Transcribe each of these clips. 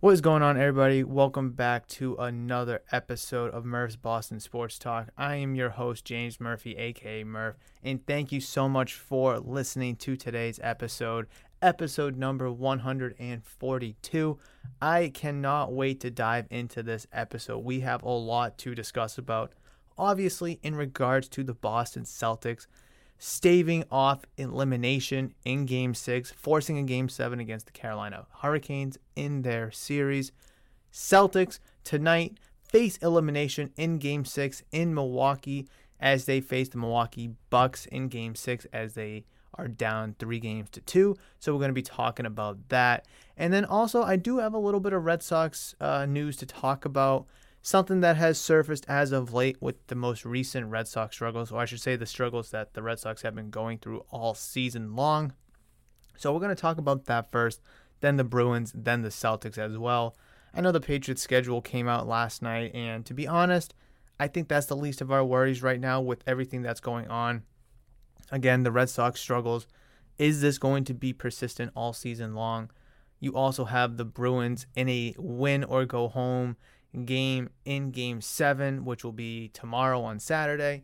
What is going on, everybody? Welcome back to another episode of Murph's Boston Sports Talk. I am your host, James Murphy, aka Murph, and thank you so much for listening to today's episode, episode number 142. I cannot wait to dive into this episode. We have a lot to discuss about, obviously, in regards to the Boston Celtics staving off elimination in game six, forcing a game seven against the Carolina Hurricanes in their series. Celtics tonight face elimination in game six in Milwaukee as they face the Milwaukee Bucks in game six as they are down three games to two. So we're going to be talking about that. And then also, I do have a little bit of Red Sox uh, news to talk about something that has surfaced as of late with the most recent Red Sox struggles, or I should say the struggles that the Red Sox have been going through all season long. So we're going to talk about that first, then the Bruins, then the Celtics as well. I know the Patriots schedule came out last night, and to be honest, I think that's the least of our worries right now with everything that's going on. Again, the Red Sox struggles. Is this going to be persistent all season long? You also have the Bruins in a win or go home game in game seven, which will be tomorrow on Saturday.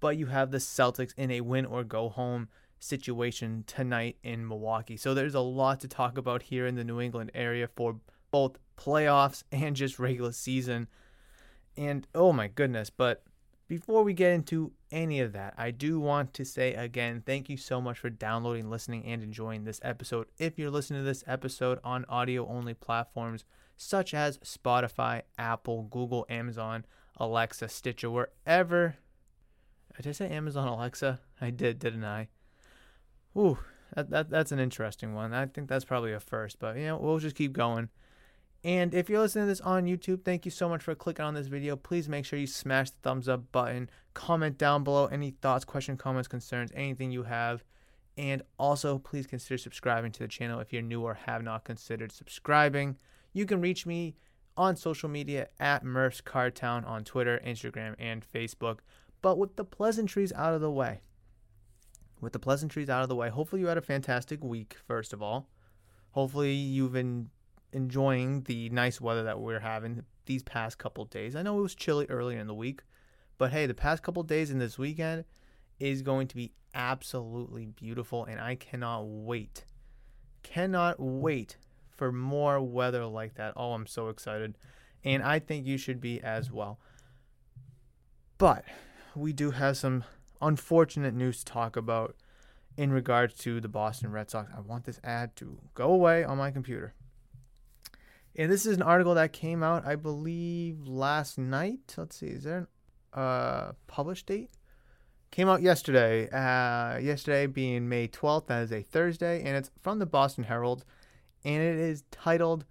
But you have the Celtics in a win or go home situation tonight in Milwaukee. So there's a lot to talk about here in the New England area for both playoffs and just regular season. And oh my goodness, but before we get into any of that, I do want to say again, thank you so much for downloading, listening, and enjoying this episode. If you're listening to this episode on audio only platforms, such as Spotify, Apple, Google, Amazon, Alexa, Stitcher, wherever. Did I say Amazon Alexa? I did, didn't I? Ooh, that, that, that's an interesting one. I think that's probably a first, but you know, we'll just keep going. And if you're listening to this on YouTube, thank you so much for clicking on this video. Please make sure you smash the thumbs up button. Comment down below any thoughts, questions, comments, concerns, anything you have. And also, please consider subscribing to the channel if you're new or have not considered subscribing. You can reach me on social media at Murph's Cardtown on Twitter, Instagram, and Facebook. But with the pleasantries out of the way, with the pleasantries out of the way, hopefully you had a fantastic week, first of all. Hopefully you've been enjoying the nice weather that we're having these past couple days. I know it was chilly earlier in the week, but hey, the past couple days and this weekend is going to be absolutely beautiful, and I cannot wait. Cannot wait for more weather like that. Oh, I'm so excited. And I think you should be as well. But we do have some unfortunate news to talk about in regards to the Boston Red Sox. I want this ad to go away on my computer. And this is an article that came out, I believe, last night. Let's see, is there a uh, published date? Came out yesterday. Uh, yesterday being May 12th, that is a Thursday, and it's from the Boston Herald and it is titled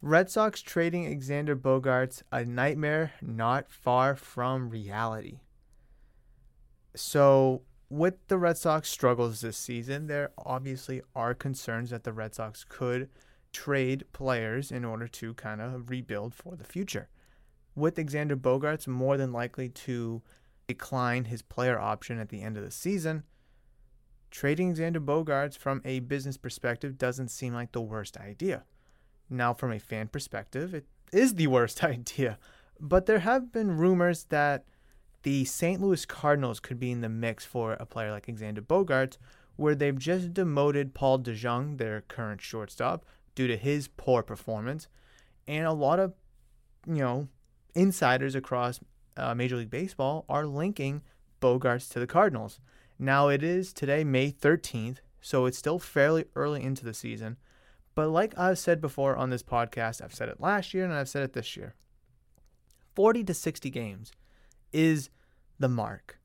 Red Sox trading Xander Bogaerts, a nightmare not far from reality. So, with the Red Sox struggles this season, there obviously are concerns that the Red Sox could trade players in order to kind of rebuild for the future. With Xander Bogaerts more than likely to decline his player option at the end of the season, trading Xander Bogaerts from a business perspective doesn't seem like the worst idea. Now, from a fan perspective, it is the worst idea. But there have been rumors that the St. Louis Cardinals could be in the mix for a player like Xander Bogaerts, where they've just demoted Paul DeJong, their current shortstop, due to his poor performance. And a lot of, you know, insiders across uh, Major League Baseball are linking Bogaerts to the Cardinals. Now it is today, May 13th, so it's still fairly early into the season. But like I've said before on this podcast, I've said it last year and I've said it this year 40 to 60 games is the mark.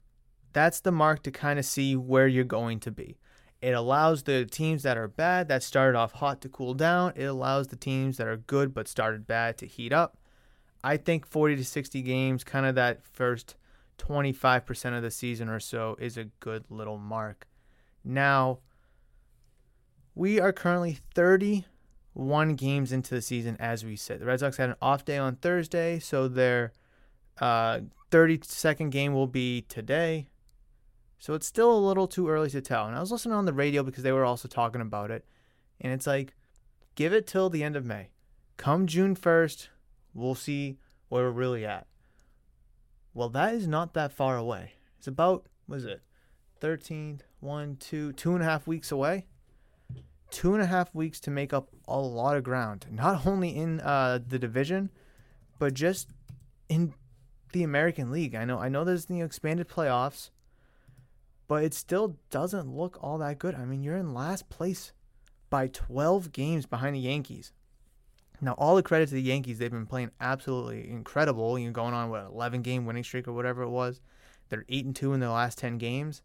That's the mark to kind of see where you're going to be. It allows the teams that are bad, that started off hot, to cool down. It allows the teams that are good but started bad to heat up. I think 40 to 60 games, kind of that first 25% of the season or so is a good little mark. Now, we are currently 31 games into the season as we sit. The Red Sox had an off day on Thursday, so their uh, 32nd game will be today. So it's still a little too early to tell. And I was listening on the radio because they were also talking about it. And it's like, give it till the end of May. come June 1st, we'll see where we're really at. Well, that is not that far away. It's about, what is it, 13th, one, two, two and a half weeks away. Two and a half weeks to make up a lot of ground, not only in uh, the division, but just in the American League. I know, I know, there's the expanded playoffs, but it still doesn't look all that good. I mean, you're in last place by 12 games behind the Yankees. Now, all the credit to the Yankees, they've been playing absolutely incredible. You know, going on what 11 game winning streak or whatever it was. They're eight and two in their last 10 games.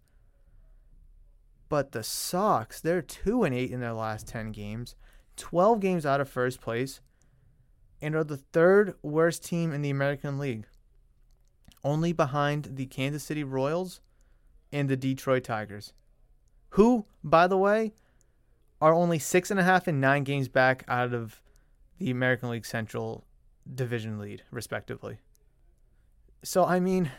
But the Sox, they're two and eight in their last 10 games, 12 games out of first place, and are the third worst team in the American League, only behind the Kansas City Royals and the Detroit Tigers, who, by the way, are only six and a half and nine games back out of the American League Central division lead, respectively. So I mean,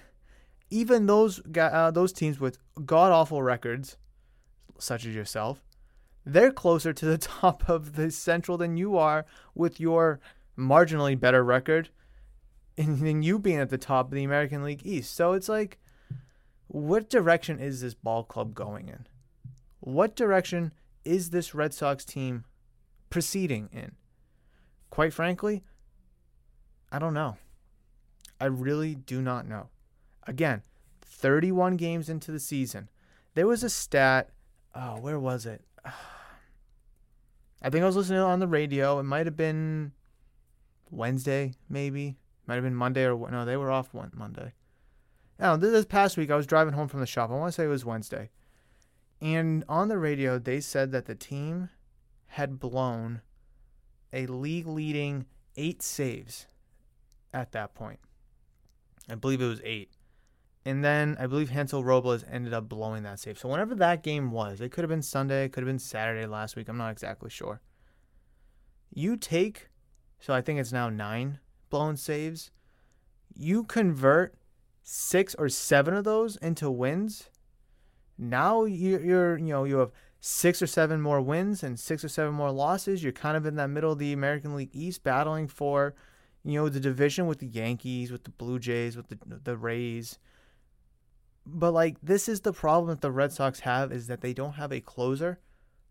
even those uh, those teams with god awful records, such as yourself, they're closer to the top of the Central than you are with your marginally better record, and than you being at the top of the American League East. So it's like, what direction is this ball club going in? What direction is this Red Sox team proceeding in? Quite frankly, I don't know. I really do not know. Again, 31 games into the season. There was a stat. Oh, where was it? I think I was listening on the radio. It might have been Wednesday, maybe. Might have been Monday or no, they were off one Monday. Oh, now, this past week I was driving home from the shop. I want to say it was Wednesday. And on the radio, they said that the team had blown a league leading eight saves at that point. I believe it was eight. And then I believe Hansel Robles ended up blowing that save. So whenever that game was, it could have been Sunday, it could have been Saturday last week. I'm not exactly sure. You take, so I think it's now nine blown saves. You convert six or seven of those into wins now you're, you're you know you have six or seven more wins and six or seven more losses. You're kind of in that middle of the American League East, battling for you know the division with the Yankees, with the Blue Jays, with the the Rays. But like this is the problem that the Red Sox have is that they don't have a closer.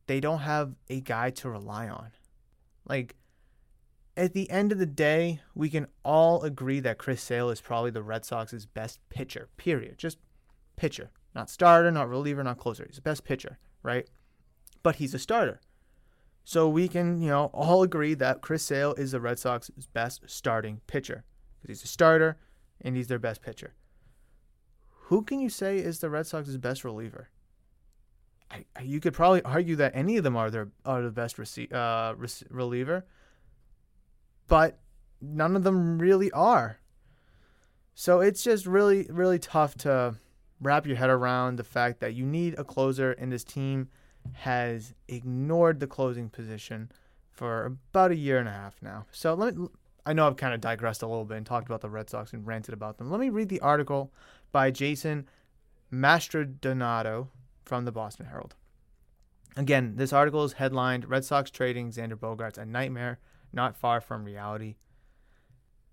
They don't have a guy to rely on. Like at the end of the day, we can all agree that Chris Sale is probably the Red Sox's best pitcher. Period. Just pitcher. Not starter, not reliever, not closer. He's the best pitcher, right? But he's a starter. So we can, you know, all agree that Chris Sale is the Red Sox's best starting pitcher because he's a starter and he's their best pitcher. Who can you say is the Red Sox's best reliever? I, you could probably argue that any of them are their are the best rece- uh, rec- reliever, but none of them really are. So it's just really really tough to wrap your head around the fact that you need a closer, in this team has ignored the closing position for about a year and a half now. So let me. I know I've kind of digressed a little bit and talked about the Red Sox and ranted about them. Let me read the article by Jason Mastrodonato from the Boston Herald. Again, this article is headlined Red Sox trading Xander Bogaerts a nightmare not far from reality.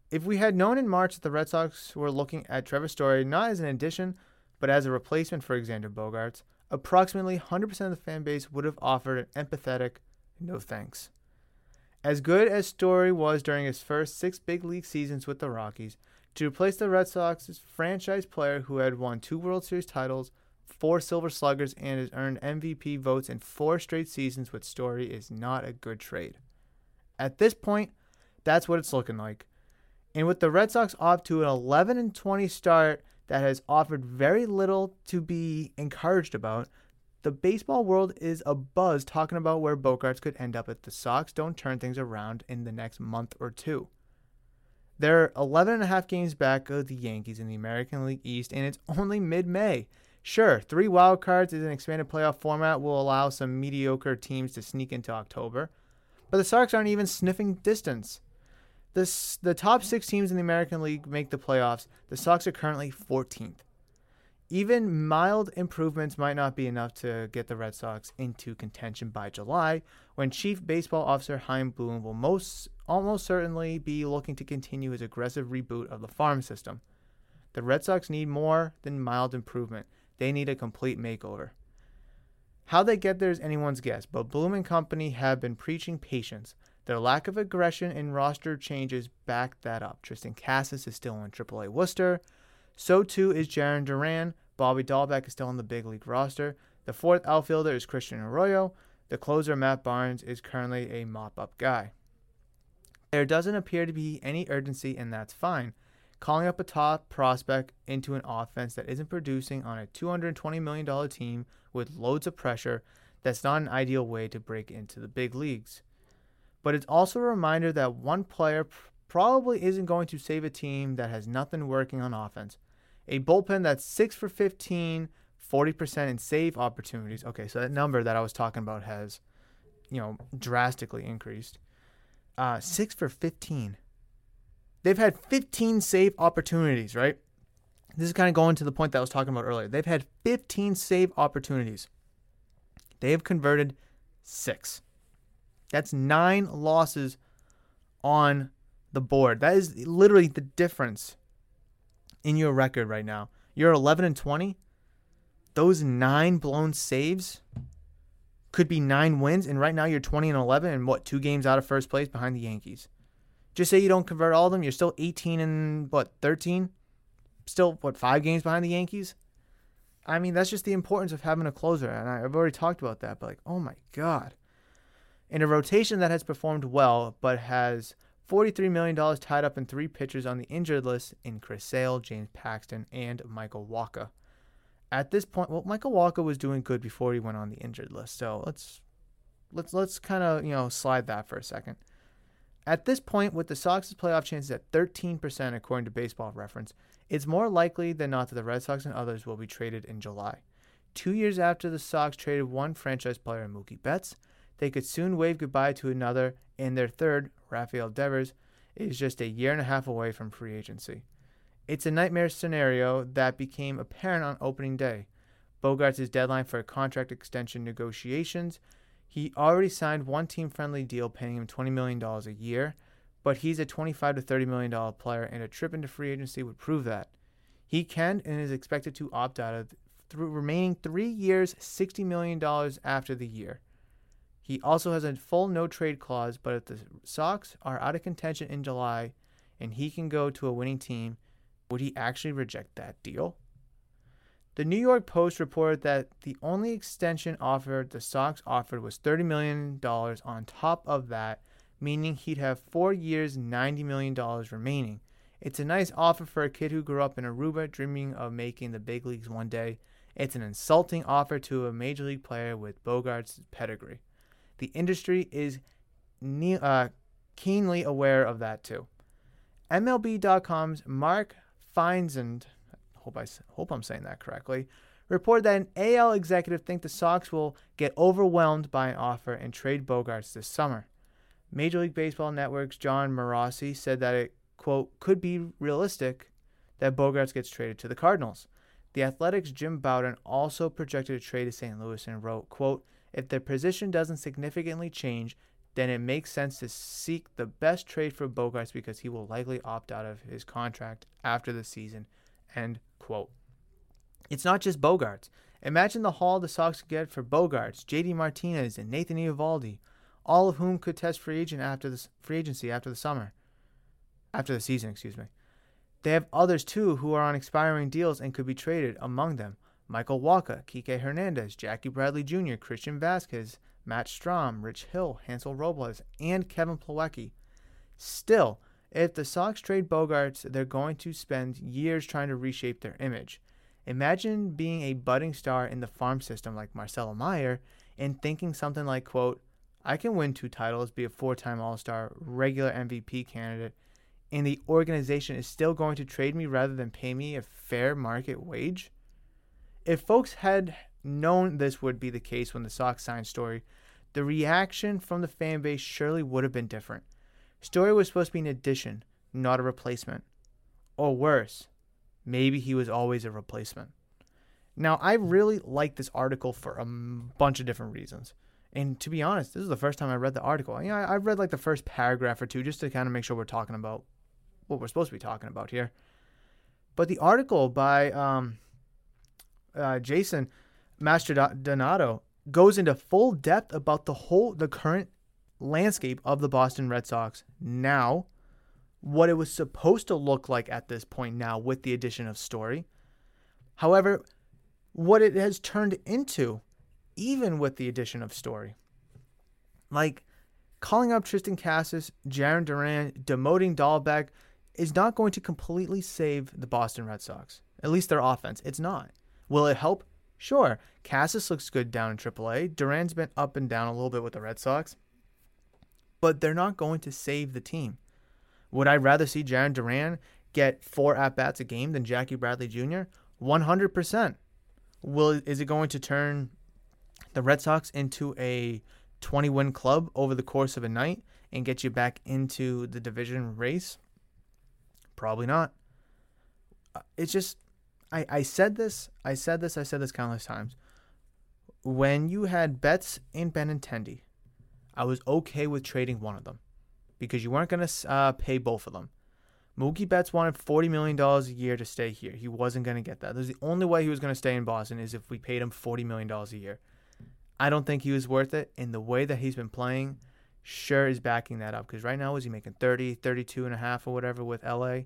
If we had known in March that the Red Sox were looking at Trevor Story not as an addition but as a replacement for Xander Bogaerts, approximately 100% of the fan base would have offered an empathetic no thanks. As good as Story was during his first six big league seasons with the Rockies, to replace the Red Sox's franchise player who had won two World Series titles, four Silver Sluggers, and has earned MVP votes in four straight seasons with Story is not a good trade. At this point, that's what it's looking like. And with the Red Sox off to an 11 and 20 start that has offered very little to be encouraged about. The baseball world is abuzz talking about where Bogaerts could end up if the Sox don't turn things around in the next month or two. They're 11 and a half games back of the Yankees in the American League East, and it's only mid May. Sure, three wild cards in an expanded playoff format will allow some mediocre teams to sneak into October, but the Sox aren't even sniffing distance. The top six teams in the American League make the playoffs. The Sox are currently 14th. Even mild improvements might not be enough to get the Red Sox into contention by July, when Chief Baseball Officer Chaim Bloom will most almost certainly be looking to continue his aggressive reboot of the farm system. The Red Sox need more than mild improvement. They need a complete makeover. How they get there is anyone's guess, but Bloom and company have been preaching patience. Their lack of aggression in roster changes back that up. Triston Casas is still in AAA Worcester. So too is Jarren Duran. Bobby Dalbec is still on the big league roster. The fourth outfielder is Christian Arroyo. The closer, Matt Barnes, is currently a mop up guy. There doesn't appear to be any urgency, and that's fine. Calling up a top prospect into an offense that isn't producing on a $220 million team with loads of pressure, that's not an ideal way to break into the big leagues. But it's also a reminder that one player probably isn't going to save a team that has nothing working on offense a bullpen that's 6 for 15, 40% in save opportunities. Okay, so that number that I was talking about has, you know, drastically increased. Uh, 6 for 15. They've had 15 save opportunities, right? This is kind of going to the point that I was talking about earlier. They've had 15 save opportunities. They have converted six. That's nine losses on the board. That is literally the difference in your record right now. You're 11 and 20. Those nine blown saves could be nine wins, and right now you're 20 and 11, and what two games out of first place behind the Yankees. Just say you don't convert all of them, you're still 18 and what 13, still what five games behind the Yankees. I mean, that's just the importance of having a closer, and I've already talked about that. But like, oh my god, in a rotation that has performed well but has $43 million tied up in three pitchers on the injured list in Chris Sale, James Paxton, and Michael Wacha. At this point, well, Michael Wacha was doing good before he went on the injured list, so let's let's let's kind of you know slide that for a second. At this point, with the Sox's playoff chances at 13% according to Baseball Reference, it's more likely than not that the Red Sox and others will be traded in July. Two years after the Sox traded one franchise player, Mookie Betts, they could soon wave goodbye to another, and their third, Rafael Devers, is just a year and a half away from free agency. It's a nightmare scenario that became apparent on opening day. Bogaerts' deadline for contract extension negotiations. He already signed one team friendly deal paying him $20 million a year, but he's a 25 to $30 million player, and a trip into free agency would prove that. He can and is expected to opt out of through remaining three years, $60 million after the year. He also has a full no trade clause, but if the Sox are out of contention in July and he can go to a winning team, would he actually reject that deal? The New York Post reported that the only extension offer the Sox offered was $30 million on top of that, meaning he'd have four years, $90 million remaining. It's a nice offer for a kid who grew up in Aruba dreaming of making the big leagues one day. It's an insulting offer to a major league player with Bogaerts' pedigree. The industry is ne- uh, keenly aware of that too. MLB.com's Mark Feinsand, hope I hope I'm saying that correctly, reported that an AL executive thinks the Sox will get overwhelmed by an offer and trade Bogaerts this summer. Major League Baseball Network's Jon Morosi said that it quote could be realistic that Bogaerts gets traded to the Cardinals. The Athletic's Jim Bowden also projected a trade to St. Louis and wrote, quote, if their position doesn't significantly change, then it makes sense to seek the best trade for Bogaerts because he will likely opt out of his contract after the season. End quote. It's not just Bogaerts. Imagine the haul the Sox could get for Bogaerts, JD Martinez, and Nathan Eovaldi, all of whom could test free agent after the free agency after the summer, after the season, excuse me. They have others too who are on expiring deals and could be traded. Among them, Michael Wacha, Kike Hernandez, Jackie Bradley Jr., Christian Vasquez, Matt Strahm, Rich Hill, Hansel Robles, and Kevin Plawecki. Still, if the Sox trade Bogaerts, they're going to spend years trying to reshape their image. Imagine being a budding star in the farm system like Marcelo Meyer and thinking something like, quote, I can win two titles, be a four-time All-Star, regular MVP candidate, and the organization is still going to trade me rather than pay me a fair market wage? If folks had known this would be the case when the Sox signed Story, the reaction from the fan base surely would have been different. Story was supposed to be an addition, not a replacement. Or worse, maybe he was always a replacement. Now, I really like this article for a bunch of different reasons. And to be honest, this is the first time I read the article. You know, I, I read like the first paragraph or two just to kind of make sure we're talking about what we're supposed to be talking about here. But the article by um, uh, Jason Mastrodonato goes into full depth about the whole the current landscape of the Boston Red Sox now, what it was supposed to look like at this point now with the addition of Story. However, what it has turned into, even with the addition of Story. Like calling up Triston Casas, Jarren Duran, demoting Dalbec is not going to completely save the Boston Red Sox. At least their offense. It's not. Will it help? Sure. Casas looks good down in AAA. Duran's been up and down a little bit with the Red Sox. But they're not going to save the team. Would I rather see Jarren Duran get four at bats a game than Jackie Bradley Jr.? 100%. Will is it going to turn the Red Sox into a 20 win club over the course of a night and get you back into the division race? Probably not. Uh, it's just I, I said this, I said this, I said this countless times. When you had Betts and Benintendi, I was okay with trading one of them because you weren't going to uh, pay both of them. Mookie Betts wanted $40 million a year to stay here. He wasn't going to get that. The only way he was going to stay in Boston is if we paid him $40 million a year. I don't think he was worth it. And the way that he's been playing sure is backing that up because right now is he making 30, 32 and a half or whatever with LA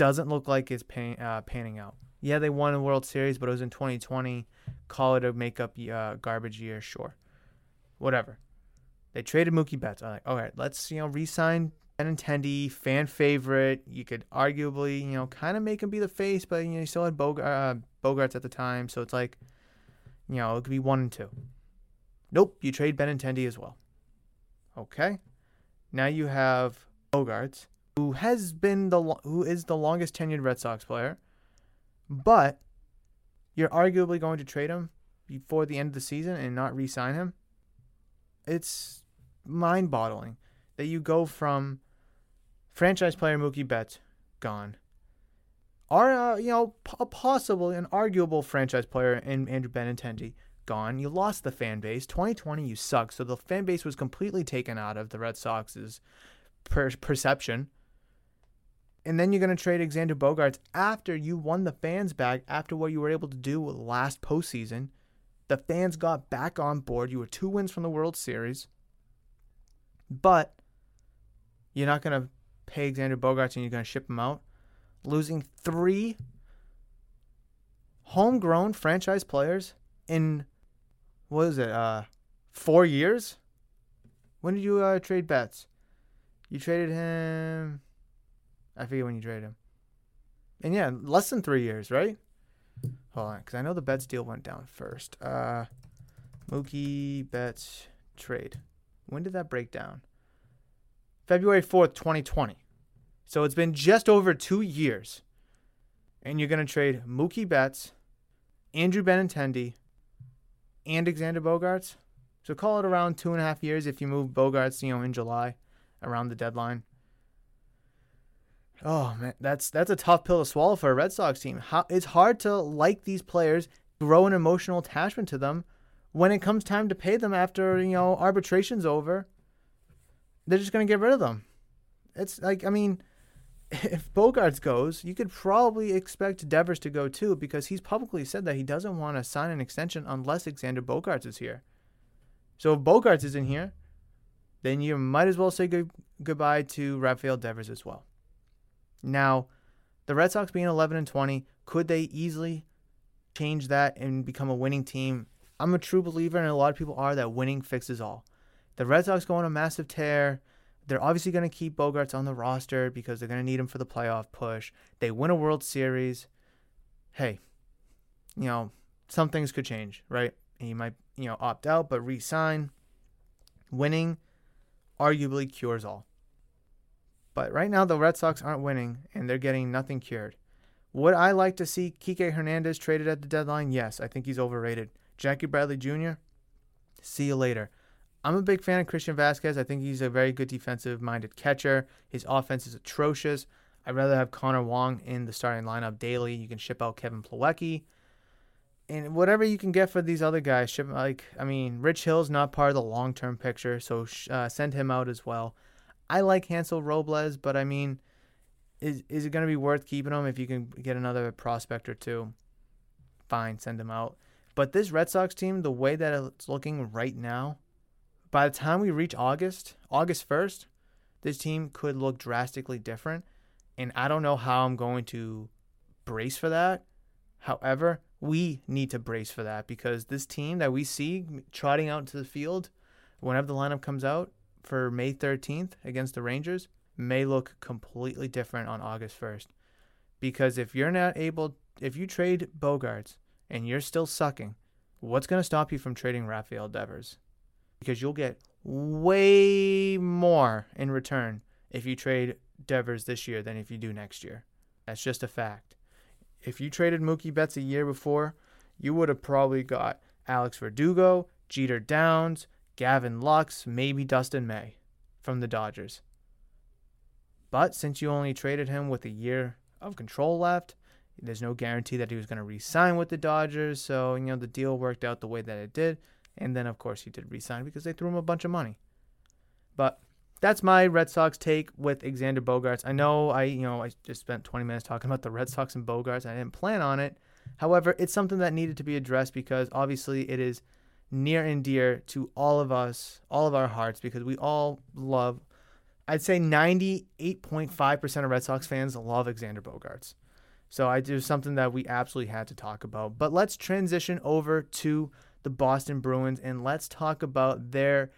doesn't look like it's pan, uh, panning out. Yeah, they won a World Series, but it was in 2020. Call it a makeup uh, garbage year, sure. Whatever. They traded Mookie Betts. I'm like, all right, let's you know re-sign Benintendi, fan favorite. You could arguably you know kind of make him be the face, but you know you still had uh, Bogaerts at the time, so it's like you know it could be one and two. Nope, you trade Benintendi as well. Okay, now you have Bogaerts who has been the who is the longest tenured Red Sox player, but you're arguably going to trade him before the end of the season and not re-sign him. It's mind-boggling that you go from franchise player Mookie Betts gone, or uh, you know a possible and arguable franchise player in Andrew Benintendi gone. You lost the fan base. 2020, you suck. So the fan base was completely taken out of the Red Sox's per- perception and then you're going to trade Xander Bogaerts after you won the fans back after what you were able to do last postseason. The fans got back on board. You were two wins from the World Series. But you're not going to pay Xander Bogaerts and you're going to ship him out. Losing three homegrown franchise players in, what is it, uh, four years? When did you uh, trade Betts? You traded him I forget when you traded him. And yeah, less than three years, right? Hold on, because I know the Betts deal went down first. Uh, Mookie Betts trade. When did that break down? February 4th, 2020. So it's been just over two years. And you're going to trade Mookie Betts, Andrew Benintendi, and Xander Bogaerts. So call it around two and a half years if you move Bogaerts, you know, in July around the deadline. Oh man, that's that's a tough pill to swallow for a Red Sox team. How it's hard to like these players, grow an emotional attachment to them when it comes time to pay them after, you know, arbitration's over. They're just to get rid of them. It's like I mean, if Bogaerts goes, you could probably expect Devers to go too because he's publicly said that he doesn't want to sign an extension unless Xander Bogaerts is here. So if Bogaerts isn't here, then you might as well say good, goodbye to Rafael Devers as well. Now, the Red Sox being 11 and 20, could they easily change that and become a winning team? I'm a true believer, and a lot of people are, that winning fixes all. The Red Sox go on a massive tear. They're obviously going to keep Bogaerts on the roster because they're going to need him for the playoff push. They win a World Series. Hey, you know, some things could change, right? And you might, you know, opt out, but re-sign. Winning arguably cures all. But right now, the Red Sox aren't winning and they're getting nothing cured. Would I like to see Kike Hernandez traded at the deadline? Yes, I think he's overrated. Jackie Bradley Jr., see you later. I'm a big fan of Christian Vasquez. I think he's a very good defensive minded catcher. His offense is atrocious. I'd rather have Connor Wong in the starting lineup daily. You can ship out Kevin Plawecki. and whatever you can get for these other guys, ship like I mean, Rich Hill's not part of the long term picture, so uh, send him out as well. I like Hansel Robles, but I mean, is is it going to be worth keeping him if you can get another prospect or two? Fine, send him out. But this Red Sox team, the way that it's looking right now, by the time we reach August, August 1st, this team could look drastically different. And I don't know how I'm going to brace for that. However, we need to brace for that because this team that we see trotting out into the field whenever the lineup comes out for May 13th against the Rangers may look completely different on August 1st. Because if you're not able, if you trade Bogaerts and you're still sucking, what's going to stop you from trading Rafael Devers? Because you'll get way more in return if you trade Devers this year than if you do next year. That's just a fact. If you traded Mookie Betts a year before, you would have probably got Alex Verdugo, Jeter Downs, Gavin Lux, maybe Dustin May from the Dodgers. But since you only traded him with a year of control left, there's no guarantee that he was going to re-sign with the Dodgers. So, you know, the deal worked out the way that it did. And then, of course, he did re-sign because they threw him a bunch of money. But that's my Red Sox take with Xander Bogaerts. I know I, you know, I just spent 20 minutes talking about the Red Sox and Bogaerts. I didn't plan on it. However, it's something that needed to be addressed because obviously it is near and dear to all of us, all of our hearts, because we all love. I'd say 98.5% of Red Sox fans love Xander Bogaerts. So I do something that we absolutely had to talk about. But let's transition over to the Boston Bruins and let's talk about their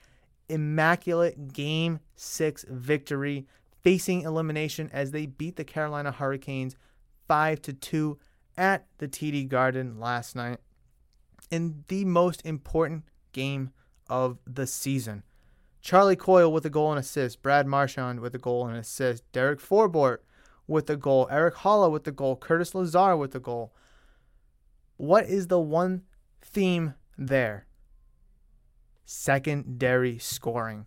immaculate game six victory, facing elimination as they beat the Carolina Hurricanes 5 to 2 at the TD Garden last night in the most important game of the season. Charlie Coyle with a goal and assist, Brad Marchand with a goal and assist, Derek Forbort with a goal, Erik Haula with the goal, Curtis Lazar with the goal. What is the one theme there? Secondary scoring.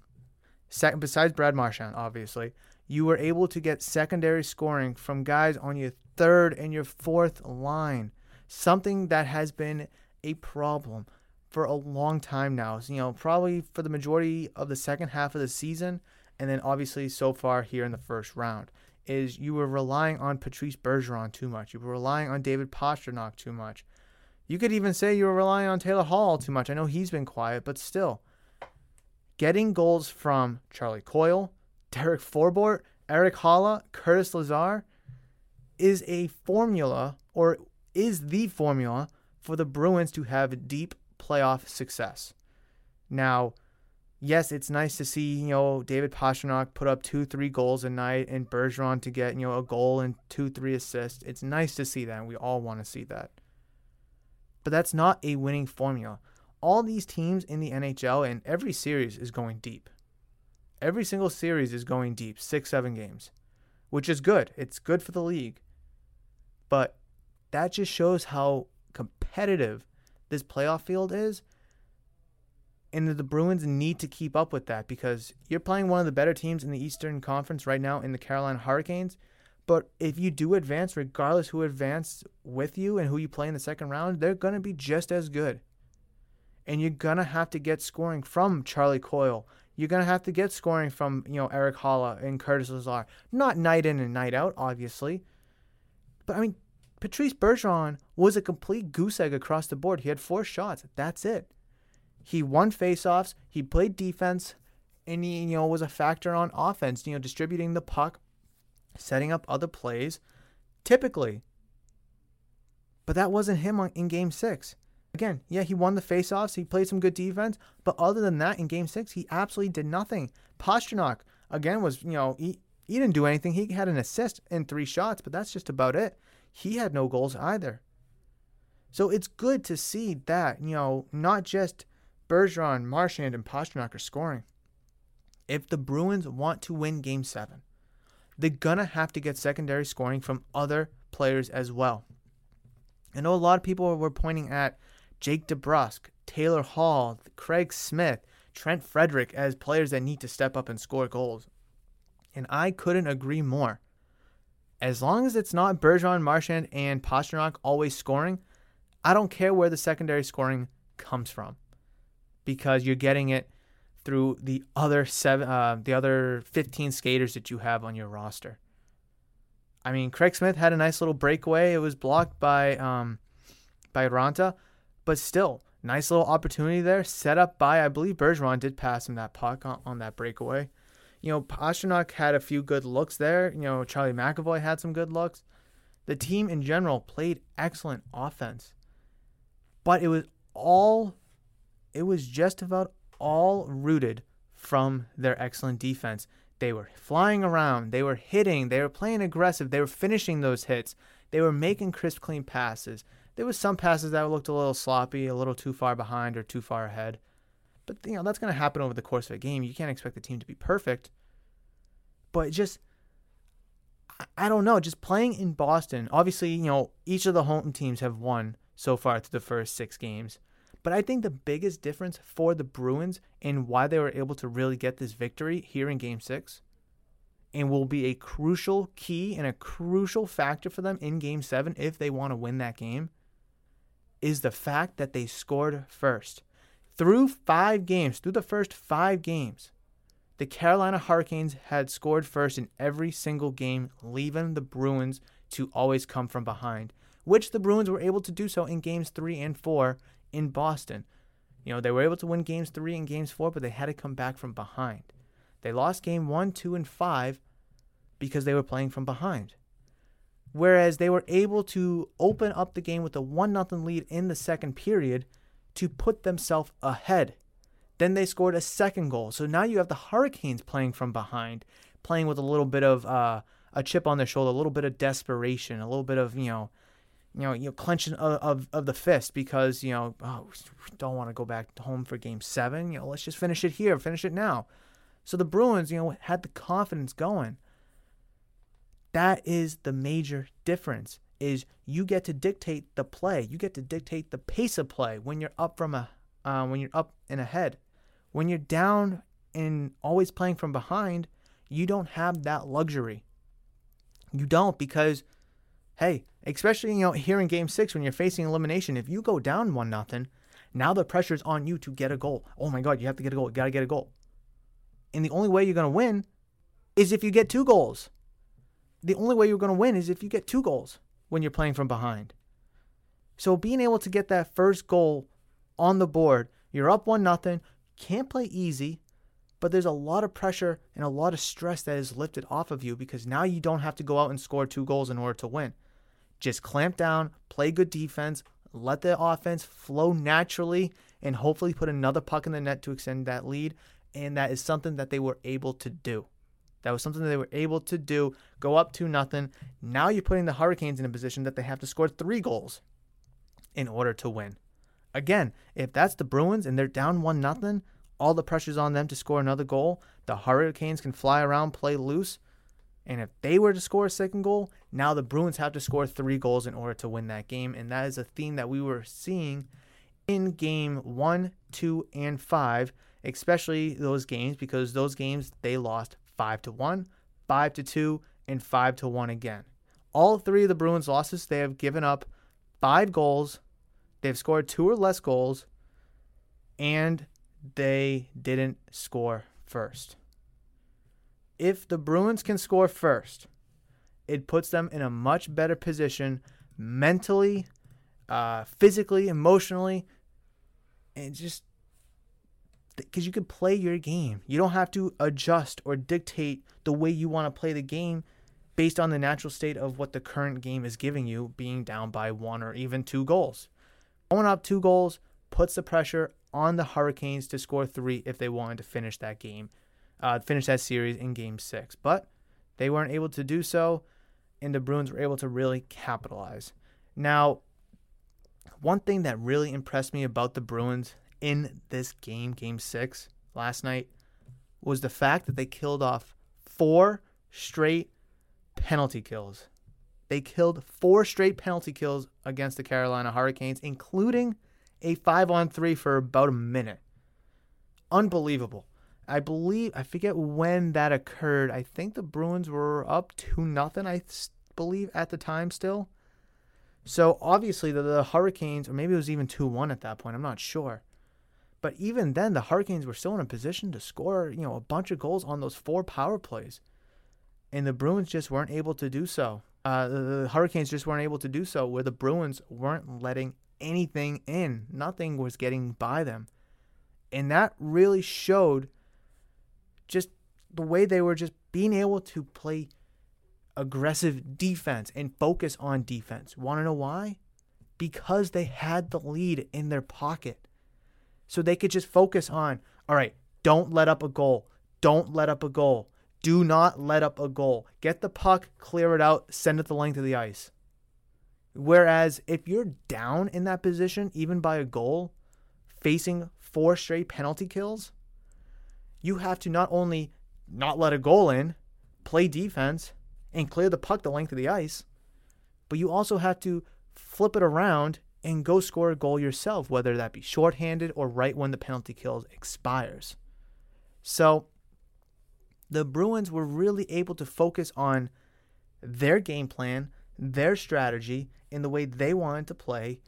Second, besides Brad Marchand, obviously, you were able to get secondary scoring from guys on your third and your fourth line. Something that has been a problem for a long time now. You know, probably for the majority of the second half of the season, and then obviously so far here in the first round is you were relying on Patrice Bergeron too much. You were relying on David Pastrnak too much. You could even say you were relying on Taylor Hall too much. I know he's been quiet, but still. Getting goals from Charlie Coyle, Derek Forbort, Erik Haula, Curtis Lazar is a formula or is the formula for the Bruins to have deep playoff success. Now, yes, it's nice to see, you know, David Pastrnak put up two, three goals a night and Bergeron to get, you know, a goal and two, three assists. It's nice to see that, and we all want to see that. But that's not a winning formula. All these teams in the NHL and every series is going deep. Every single series is going deep, six, seven games, which is good. It's good for the league. But that just shows how competitive this playoff field is and the Bruins need to keep up with that because you're playing one of the better teams in the Eastern Conference right now in the Carolina Hurricanes. But if you do advance, regardless who advanced with you and who you play in the second round, they're going to be just as good. And you're going to have to get scoring from Charlie Coyle. You're going to have to get scoring from, you know, Erik Haula and Curtis Lazar. Not night in and night out, obviously. But I mean, Patrice Bergeron was a complete goose egg across the board. He had four shots. That's it. He won faceoffs, he played defense, and he, you know, was a factor on offense, you know, distributing the puck, setting up other plays, typically. But that wasn't him in game six. Again, yeah, he won the faceoffs, he played some good defense, but other than that, in game six, he absolutely did nothing. Pastrnak, again, was, you know, he, he didn't do anything. He had an assist in three shots, but that's just about it. He had no goals either. So it's good to see that, you know, not just Bergeron, Marchand, and Pastrnak are scoring. If the Bruins want to win Game 7, they're going to have to get secondary scoring from other players as well. I know a lot of people were pointing at Jake DeBrusk, Taylor Hall, Craig Smith, Trent Frederic as players that need to step up and score goals. And I couldn't agree more. As long as it's not Bergeron, Marchand, and Pastrnak always scoring, I don't care where the secondary scoring comes from because you're getting it through the other seven, uh, the other 15 skaters that you have on your roster. I mean, Craig Smith had a nice little breakaway. It was blocked by um, by Raanta, but still, nice little opportunity there, set up by I believe Bergeron did pass him that puck on, on that breakaway. You know, Pastrnak had a few good looks there. You know, Charlie McAvoy had some good looks. The team in general played excellent offense, but it was all, it was just about all rooted from their excellent defense. They were flying around, they were hitting, they were playing aggressive, they were finishing those hits, they were making crisp, clean passes. There was some passes that looked a little sloppy, a little too far behind or too far ahead. But you know, that's going to happen over the course of a game. You can't expect the team to be perfect. But just I don't know, just playing in Boston. Obviously, you know, each of the home teams have won so far through the first 6 games. But I think the biggest difference for the Bruins and why they were able to really get this victory here in game 6 and will be a crucial key and a crucial factor for them in game 7 if they want to win that game is the fact that they scored first. Through five games, through the first five games, the Carolina Hurricanes had scored first in every single game, leaving the Bruins to always come from behind, which the Bruins were able to do so in games three and four in Boston. You know, they were able to win games three and games four, but they had to come back from behind. They lost game one, two, and five because they were playing from behind. Whereas they were able to open up the game with a 1 0 lead in the second period to put themselves ahead. Then they scored a second goal. So now you have the Hurricanes playing from behind, playing with a little bit of uh, a chip on their shoulder, a little bit of desperation, a little bit of, you know, you know, you know, clenching of, of, of the fist because, you know, oh, don't want to go back home for game seven. You know, let's just finish it here, finish it now. So the Bruins, you know, had the confidence going. That is the major difference is you get to dictate the play. You get to dictate the pace of play when you're up from a uh, when you're up and ahead. When you're down and always playing from behind, you don't have that luxury. You don't because hey, especially you know here in game 6 when you're facing elimination, if you go down 1 nothing, now the pressure's on you to get a goal. Oh my god, you have to get a goal. You got to get a goal. And the only way you're going to win is if you get two goals the only way you're going to win is if you get two goals when you're playing from behind. So being able to get that first goal on the board, you're up one nothing, can't play easy, but there's a lot of pressure and a lot of stress that is lifted off of you because now you don't have to go out and score two goals in order to win. Just clamp down, play good defense, let the offense flow naturally, and hopefully put another puck in the net to extend that lead. And that is something that they were able to do. That was something that they were able to do. Go up to nothing. Now you're putting the Hurricanes in a position that they have to score three goals in order to win. Again, if that's the Bruins and they're down one nothing, all the pressure's on them to score another goal. The Hurricanes can fly around, play loose. And if they were to score a second goal, now the Bruins have to score three goals in order to win that game. And that is a theme that we were seeing in game one, two, and five, especially those games, because those games they lost 5 to 1, 5 to 2, and 5 to 1 again. All three of the Bruins losses, they have given up 5 goals. They've scored 2 or less goals and they didn't score first. If the Bruins can score first, it puts them in a much better position mentally, uh, physically, emotionally, and just because you can play your game. You don't have to adjust or dictate the way you want to play the game based on the natural state of what the current game is giving you, being down by one or even two goals. Going up two goals puts the pressure on the Hurricanes to score three if they wanted to finish that game, uh, finish that series in game six. But they weren't able to do so, and the Bruins were able to really capitalize. Now, one thing that really impressed me about the Bruins in this game, game six last night, was the fact that they killed off four straight penalty kills. They killed four straight penalty kills against the Carolina Hurricanes, including a five on three for about a minute. Unbelievable. I believe I forget when that occurred. I think the Bruins were up two nothing. I believe at the time still. So obviously the, the Hurricanes, or maybe it was even 2 1 at that point, I'm not sure. But even then, the Hurricanes were still in a position to score, you know, a bunch of goals on those four power plays. And the Bruins just weren't able to do so. Uh, the, the Hurricanes just weren't able to do so, where the Bruins weren't letting anything in. Nothing was getting by them. And that really showed just the way they were just being able to play aggressive defense and focus on defense. Want to know why? Because they had the lead in their pocket. So they could just focus on, all right, don't let up a goal. Don't let up a goal. Do not let up a goal. Get the puck, clear it out, send it the length of the ice. Whereas if you're down in that position, even by a goal, facing four straight penalty kills, you have to not only not let a goal in, play defense, and clear the puck the length of the ice, but you also have to flip it around and go score a goal yourself, whether that be shorthanded or right when the penalty kills expires. So the Bruins were really able to focus on their game plan, their strategy, in the way they wanted to play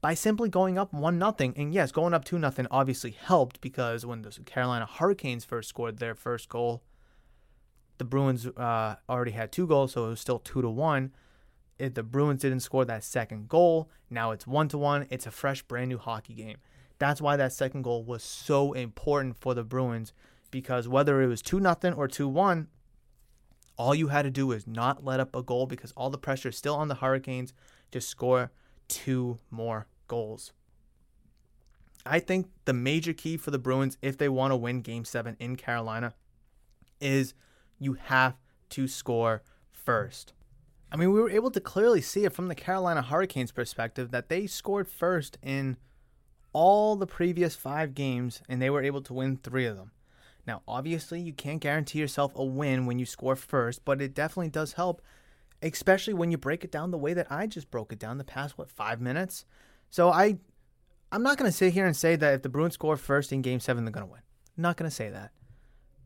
by simply going up one nothing. And yes, going up two nothing obviously helped because when the Carolina Hurricanes first scored their first goal, the Bruins uh, already had two goals, so it was still two to one. If the Bruins didn't score that second goal, now it's one to one. It's a fresh, brand new hockey game. That's why that second goal was so important for the Bruins because whether it was two nothing or two one, all you had to do was not let up a goal because all the pressure is still on the Hurricanes to score two more goals. I think the major key for the Bruins, if they want to win game seven in Carolina, is you have to score first. I mean, we were able to clearly see it from the Carolina Hurricanes perspective that they scored first in all the previous five games and they were able to win three of them. Now, obviously, you can't guarantee yourself a win when you score first, but it definitely does help, especially when you break it down the way that I just broke it down the past what five minutes. So I, I'm not going to sit here and say that if the Bruins score first in Game Seven, they're going to win. I'm not going to say that,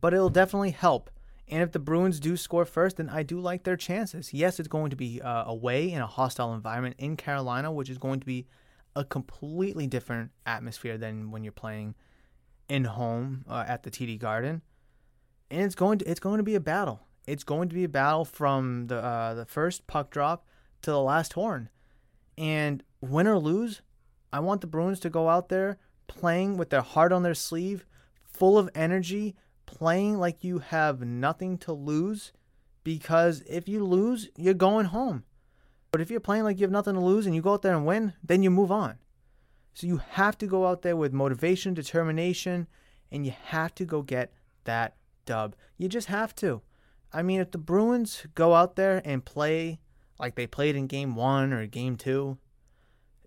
but it'll definitely help and if the Bruins do score first, then I do like their chances. Yes, it's going to be uh, away in a hostile environment in Carolina, which is going to be a completely different atmosphere than when you're playing in home uh, at the TD Garden. And it's going to it's going to be a battle. It's going to be a battle from the uh, the first puck drop to the last horn. And win or lose, I want the Bruins to go out there playing with their heart on their sleeve, full of energy, playing like you have nothing to lose because if you lose, you're going home. But if you're playing like you have nothing to lose and you go out there and win, then you move on. So you have to go out there with motivation, determination, and you have to go get that dub. You just have to. I mean, if the Bruins go out there and play like they played in game one or game two,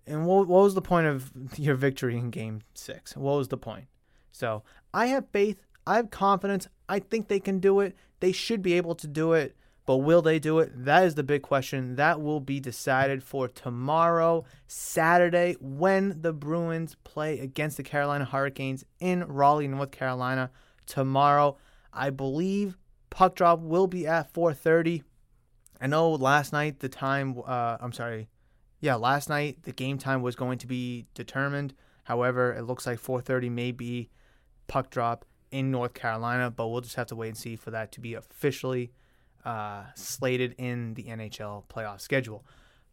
and what, what was the point of your victory in game six? What was the point? So I have faith I have confidence. I think they can do it. They should be able to do it. But will they do it? That is the big question. That will be decided for tomorrow, Saturday, when the Bruins play against the Carolina Hurricanes in Raleigh, North Carolina. Tomorrow, I believe puck drop will be at 4:30. I know last night the time. Uh, I'm sorry. Yeah, last night the game time was going to be determined. However, it looks like 4:30 may be puck drop in North Carolina, but we'll just have to wait and see for that to be officially uh, slated in the NHL playoff schedule.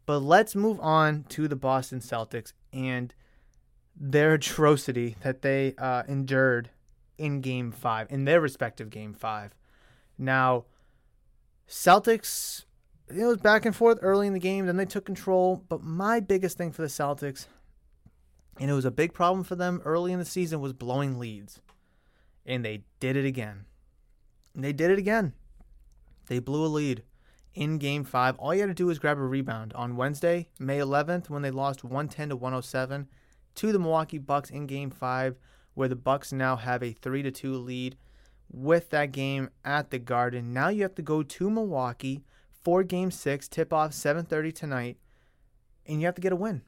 But let's move on to the Boston Celtics and their atrocity that they uh, endured in Game Five, in their respective Game Five. Now, Celtics, it was back and forth early in the game, then they took control. But my biggest thing for the Celtics, and it was a big problem for them early in the season, was blowing leads. And they did it again. And they did it again. They blew a lead in game five. All you had to do was grab a rebound on Wednesday, May 11th, when they lost 110 to 107 to the Milwaukee Bucks in game five, where the Bucks now have a 3 to 2 lead with that game at the Garden. Now you have to go to Milwaukee for game six, tip off 7:30 tonight, and you have to get a win.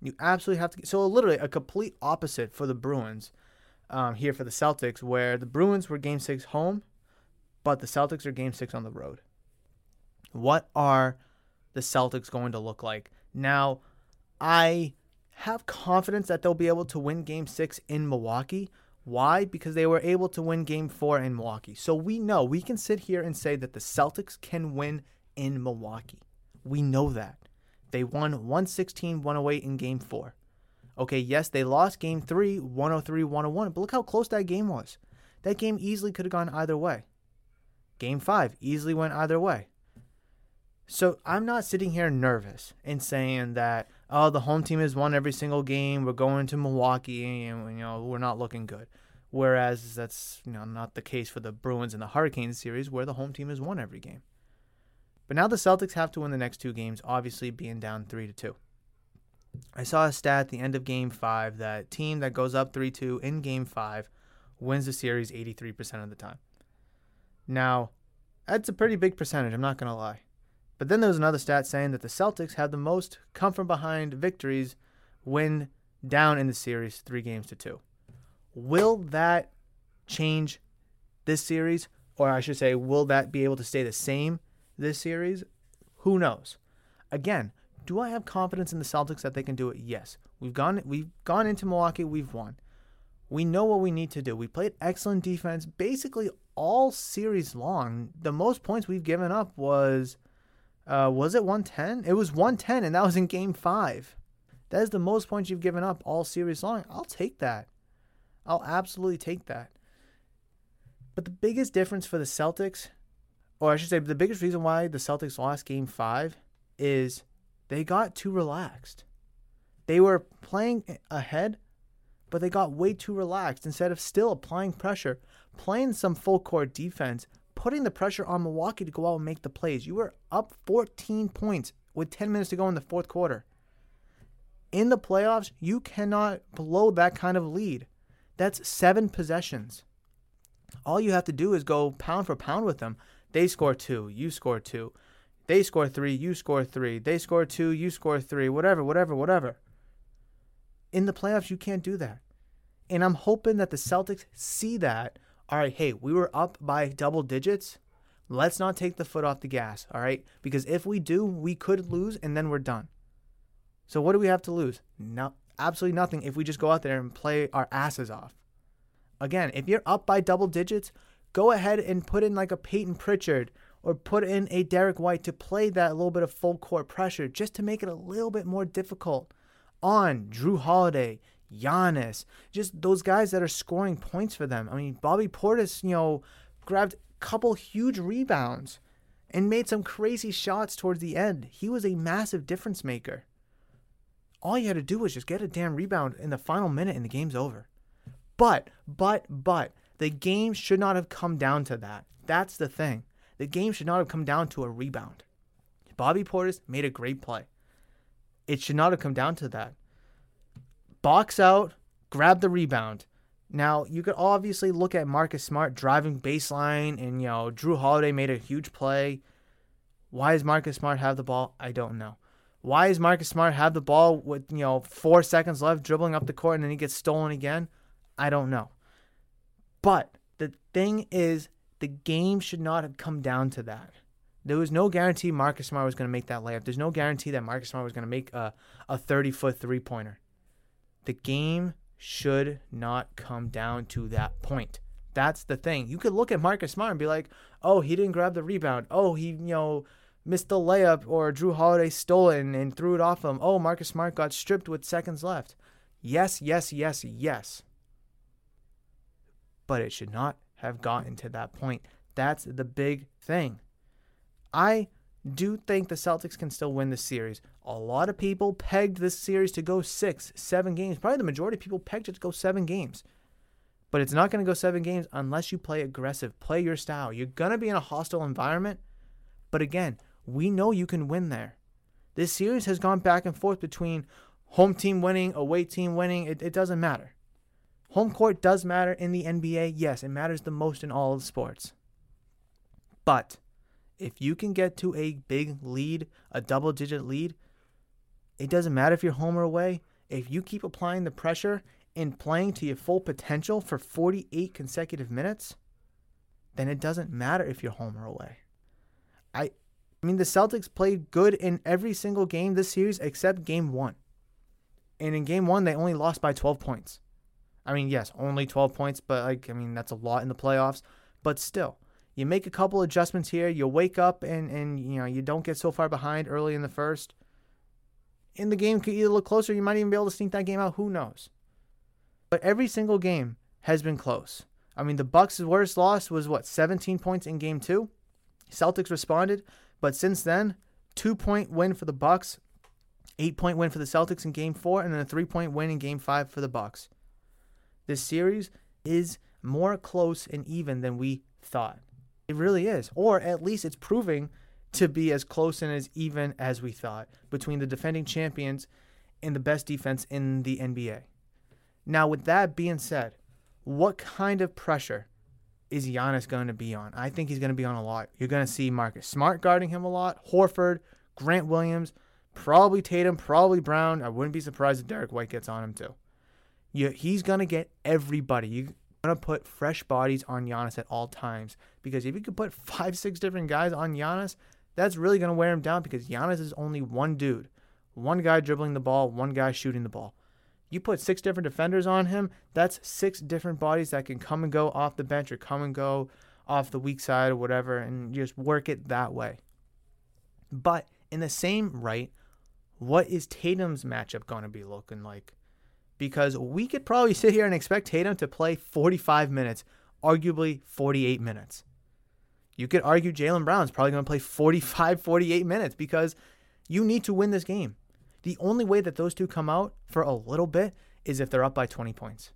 You absolutely have to. Get, so literally a complete opposite for the Bruins um, here for the Celtics, where the Bruins were game six home, but the Celtics are game six on the road. What are the Celtics going to look like Now, I have confidence that they'll be able to win game six in Milwaukee. Why? Because they were able to win game four in Milwaukee. So we know, we can sit here and say that the Celtics can win in Milwaukee. We know that. They won 116 108 in game four. Okay, yes, they lost game three, 103 101, but look how close that game was. That game easily could have gone either way. Game five easily went either way. So I'm not sitting here nervous and saying that, oh, the home team has won every single game. We're going to Milwaukee and, you know, we're not looking good. Whereas that's, you know, not the case for the Bruins and the Hurricanes series where the home team has won every game. But now the Celtics have to win the next two games, obviously being down 3 to 2. I saw a stat at the end of game 5 that team that goes up 3-2 in game 5 wins the series 83% of the time. Now, that's a pretty big percentage, I'm not going to lie. But then there was another stat saying that the Celtics had the most come from behind victories when down in the series 3 games to 2. Will that change this series or I should say will that be able to stay the same this series? Who knows? Again, do I have confidence in the Celtics that they can do it? Yes. We've gone we've gone into Milwaukee, we've won. We know what we need to do. We played excellent defense basically all series long. The most points we've given up was uh, was it 110? It was 110 and that was in game 5. That is the most points you've given up all series long. I'll take that. I'll absolutely take that. But the biggest difference for the Celtics or I should say, the biggest reason why the Celtics lost game five is they got too relaxed. They were playing ahead, but they got way too relaxed instead of still applying pressure, playing some full court defense, putting the pressure on Milwaukee to go out and make the plays. You were up 14 points with 10 minutes to go in the fourth quarter. In the playoffs, you cannot blow that kind of lead. That's seven possessions. All you have to do is go pound for pound with them. They score two, you score two. They score three, you score three. They score two, you score three. Whatever, whatever, whatever. In the playoffs, you can't do that. And I'm hoping that the Celtics see that. All right, hey, we were up by double digits. Let's not take the foot off the gas, all right? Because if we do, we could lose and then we're done. So what do we have to lose? No, absolutely nothing if we just go out there and play our asses off. Again, if you're up by double digits, go ahead and put in like a Payton Pritchard or put in a Derrick White to play that little bit of full court pressure just to make it a little bit more difficult on Jrue Holiday, Giannis, just those guys that are scoring points for them. I mean, Bobby Portis, you know, grabbed a couple huge rebounds and made some crazy shots towards the end. He was a massive difference maker. All you had to do was just get a damn rebound in the final minute and the game's over. But, but, but, the game should not have come down to that. That's the thing. The game should not have come down to a rebound. Bobby Portis made a great play. It should not have come down to that. Box out, grab the rebound. Now, you could obviously look at Marcus Smart driving baseline and, you know, Jrue Holiday made a huge play. Why does Marcus Smart have the ball? I don't know. Why does Marcus Smart have the ball with, you know, four seconds left, dribbling up the court, and then he gets stolen again? I don't know. But the thing is, the game should not have come down to that. There was no guarantee Marcus Smart was going to make that layup. There's no guarantee that Marcus Smart was going to make a, a 30 foot three pointer. The game should not come down to that point. That's the thing. You could look at Marcus Smart and be like, oh, he didn't grab the rebound. Oh, he, you know, missed the layup or Jrue Holiday stole it and, and threw it off him. Oh, Marcus Smart got stripped with seconds left. Yes, yes, yes, yes but it should not have gotten to that point. That's the big thing. I do think the Celtics can still win the series. A lot of people pegged this series to go six, seven games. Probably the majority of people pegged it to go seven games. But it's not going to go seven games unless you play aggressive, play your style. You're going to be in a hostile environment. But again, we know you can win there. This series has gone back and forth between home team winning, away team winning. It, it doesn't matter. Home court does matter in the NBA. Yes, it matters the most in all of sports. But if you can get to a big lead, a double digit lead, it doesn't matter if you're home or away. If you keep applying the pressure and playing to your full potential for 48 consecutive minutes, then it doesn't matter if you're home or away. I I mean, the Celtics played good in every single game this series except game one. And in game one, they only lost by 12 points. I mean, yes, only 12 points, but like, I mean, that's a lot in the playoffs. But still, you make a couple adjustments here. You wake up and, and you know, you don't get so far behind early in the first. And the game could either look closer, you might even be able to sneak that game out. Who knows? But every single game has been close. I mean, the Bucks' worst loss was what 17 points in Game Two. Celtics responded, but since then, two point win for the Bucks, eight point win for the Celtics in Game Four, and then a three point win in Game Five for the Bucks. This series is more close and even than we thought. It really is, or at least it's proving to be as close and as even as we thought between the defending champions and the best defense in the NBA. Now, with that being said, what kind of pressure is Giannis going to be on? I think he's going to be on a lot. You're going to see Marcus Smart guarding him a lot, Horford, Grant Williams, probably Tatum, probably Brown. I wouldn't be surprised if Derrick White gets on him too. You, he's going to get everybody. You're going to put fresh bodies on Giannis at all times because if you could put five, six different guys on Giannis, that's really going to wear him down because Giannis is only one dude, one guy dribbling the ball, one guy shooting the ball. You put six different defenders on him, that's six different bodies that can come and go off the bench or come and go off the weak side or whatever, and just work it that way. But in the same right, what is Tatum's matchup going to be looking like? Because we could probably sit here and expect Tatum to play 45 minutes, arguably 48 minutes. You could argue Jaylen Brown's probably going to play 45, 48 minutes because you need to win this game. The only way that those two come out for a little bit is if they're up by 20 points.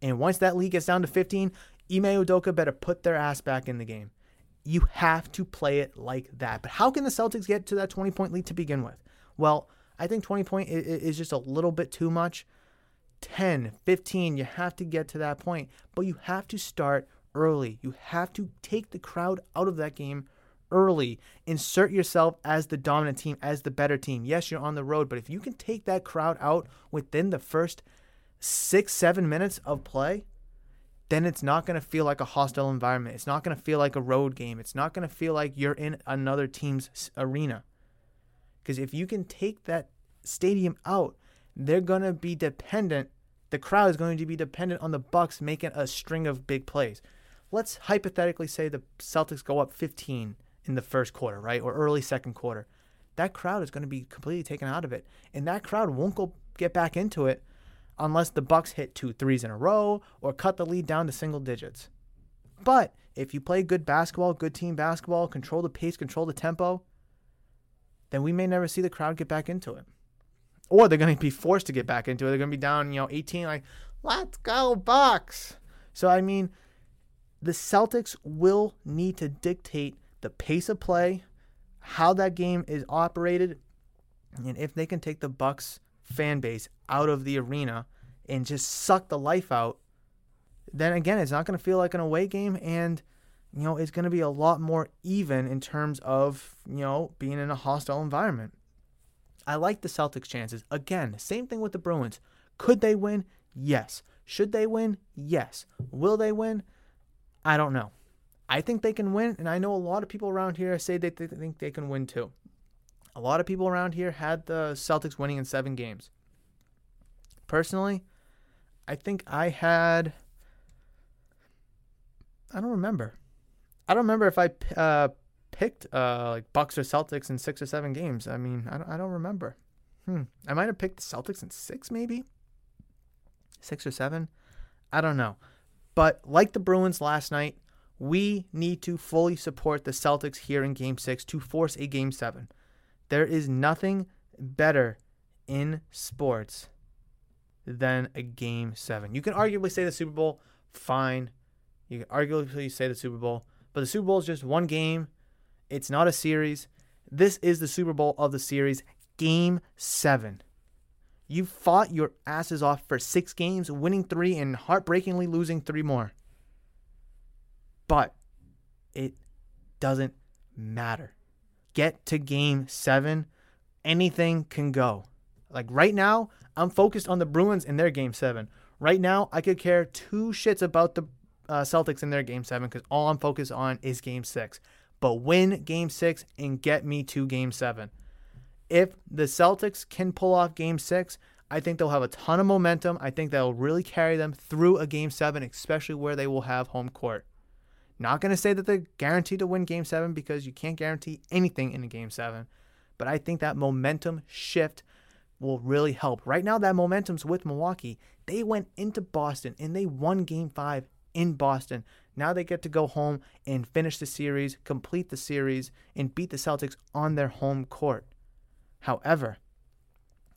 And once that lead gets down to 15, Ime Udoka better put their ass back in the game. You have to play it like that. But how can the Celtics get to that 20 point lead to begin with? Well, I think 20 point is just a little bit too much. 10, 15, you have to get to that point. But you have to start early. You have to take the crowd out of that game early. Insert yourself as the dominant team, as the better team. Yes, you're on the road, but if you can take that crowd out within the first six, seven minutes of play, then it's not going to feel like a hostile environment. It's not going to feel like a road game. It's not going to feel like you're in another team's arena. Because if you can take that stadium out, they're going to be dependent. The crowd is going to be dependent on the Bucks making a string of big plays. Let's hypothetically say the Celtics go up 15 in the first quarter, right? Or early second quarter. That crowd is going to be completely taken out of it. And that crowd won't go get back into it unless the Bucks hit two threes in a row or cut the lead down to single digits. But if you play good basketball, good team basketball, control the pace, control the tempo, then we may never see the crowd get back into it. Or they're going to be forced to get back into it. They're going to be down, you know, 18 like, "Let's go Bucks." So I mean, the Celtics will need to dictate the pace of play, how that game is operated, and if they can take the Bucks fan base out of the arena and just suck the life out, then again, it's not going to feel like an away game and you know, it's going to be a lot more even in terms of, you know, being in a hostile environment. I like the Celtics' chances. Again, same thing with the Bruins. Could they win? Yes. Should they win? Yes. Will they win? I don't know. I think they can win, and I know a lot of people around here say they think they can win too. A lot of people around here had the Celtics winning in seven games. Personally, I think I had. I don't remember. I don't remember if I uh, picked uh, like Bucks or Celtics in six or seven games. I mean, I don't, I don't remember. Hmm. I might have picked the Celtics in six, maybe six or seven. I don't know. But like the Bruins last night, we need to fully support the Celtics here in game six to force a game seven. There is nothing better in sports than a game seven. You can arguably say the Super Bowl, fine. You can arguably say the Super Bowl, but the Super Bowl is just one game. It's not a series. This is the Super Bowl of the series, game seven. You fought your asses off for six games, winning three and heartbreakingly losing three more. But it doesn't matter. Get to game seven. Anything can go. Like right now, I'm focused on the Bruins in their game seven. Right now, I could care two shits about the uh, Celtics in their game seven because all I'm focused on is game six. But win game six and get me to game seven. If the Celtics can pull off game six, I think they'll have a ton of momentum. I think that'll really carry them through a game seven, especially where they will have home court. Not going to say that they're guaranteed to win game seven because you can't guarantee anything in a game seven, but I think that momentum shift will really help. Right now, that momentum's with Milwaukee. They went into Boston and they won game five in Boston. Now they get to go home and finish the series, complete the series, and beat the Celtics on their home court. However,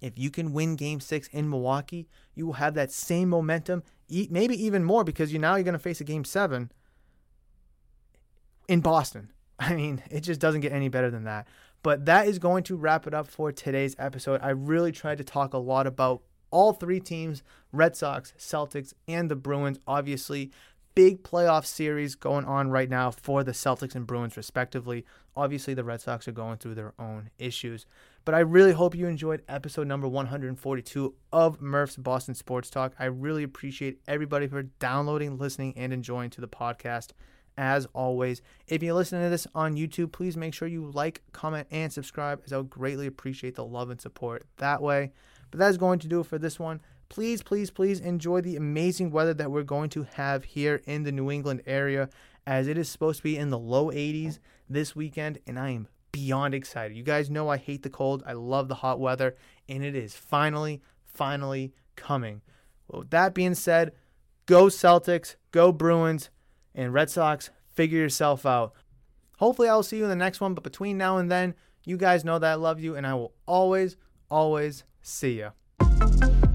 if you can win game six in Milwaukee, you will have that same momentum, maybe even more because you now you're going to face a game seven in Boston. I mean, it just doesn't get any better than that. But that is going to wrap it up for today's episode. I really tried to talk a lot about all three teams Red Sox, Celtics, and the Bruins. Obviously, big playoff series going on right now for the Celtics and Bruins, respectively. Obviously, the Red Sox are going through their own issues. But I really hope you enjoyed episode number 142 of Murph's Boston Sports Talk. I really appreciate everybody for downloading, listening, and enjoying to the podcast. As always, if you're listening to this on YouTube, please make sure you like, comment, and subscribe, as I would greatly appreciate the love and support that way. But that is going to do it for this one. Please, please, please enjoy the amazing weather that we're going to have here in the New England area, as it is supposed to be in the low 80s this weekend, and I am beyond excited. You guys know I hate the cold, I love the hot weather, and it is finally, finally coming. Well, with that being said, go Celtics, go Bruins, and Red Sox, figure yourself out. Hopefully, I'll see you in the next one, but between now and then, you guys know that I love you, and I will always, always see you.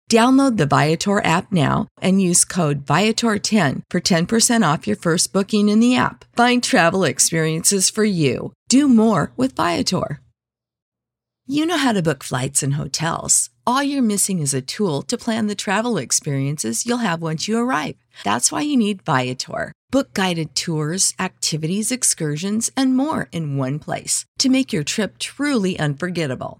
Download the Viator app now and use code Viator10 for 10% off your first booking in the app. Find travel experiences for you. Do more with Viator. You know how to book flights and hotels. All you're missing is a tool to plan the travel experiences you'll have once you arrive. That's why you need Viator. Book guided tours, activities, excursions, and more in one place to make your trip truly unforgettable.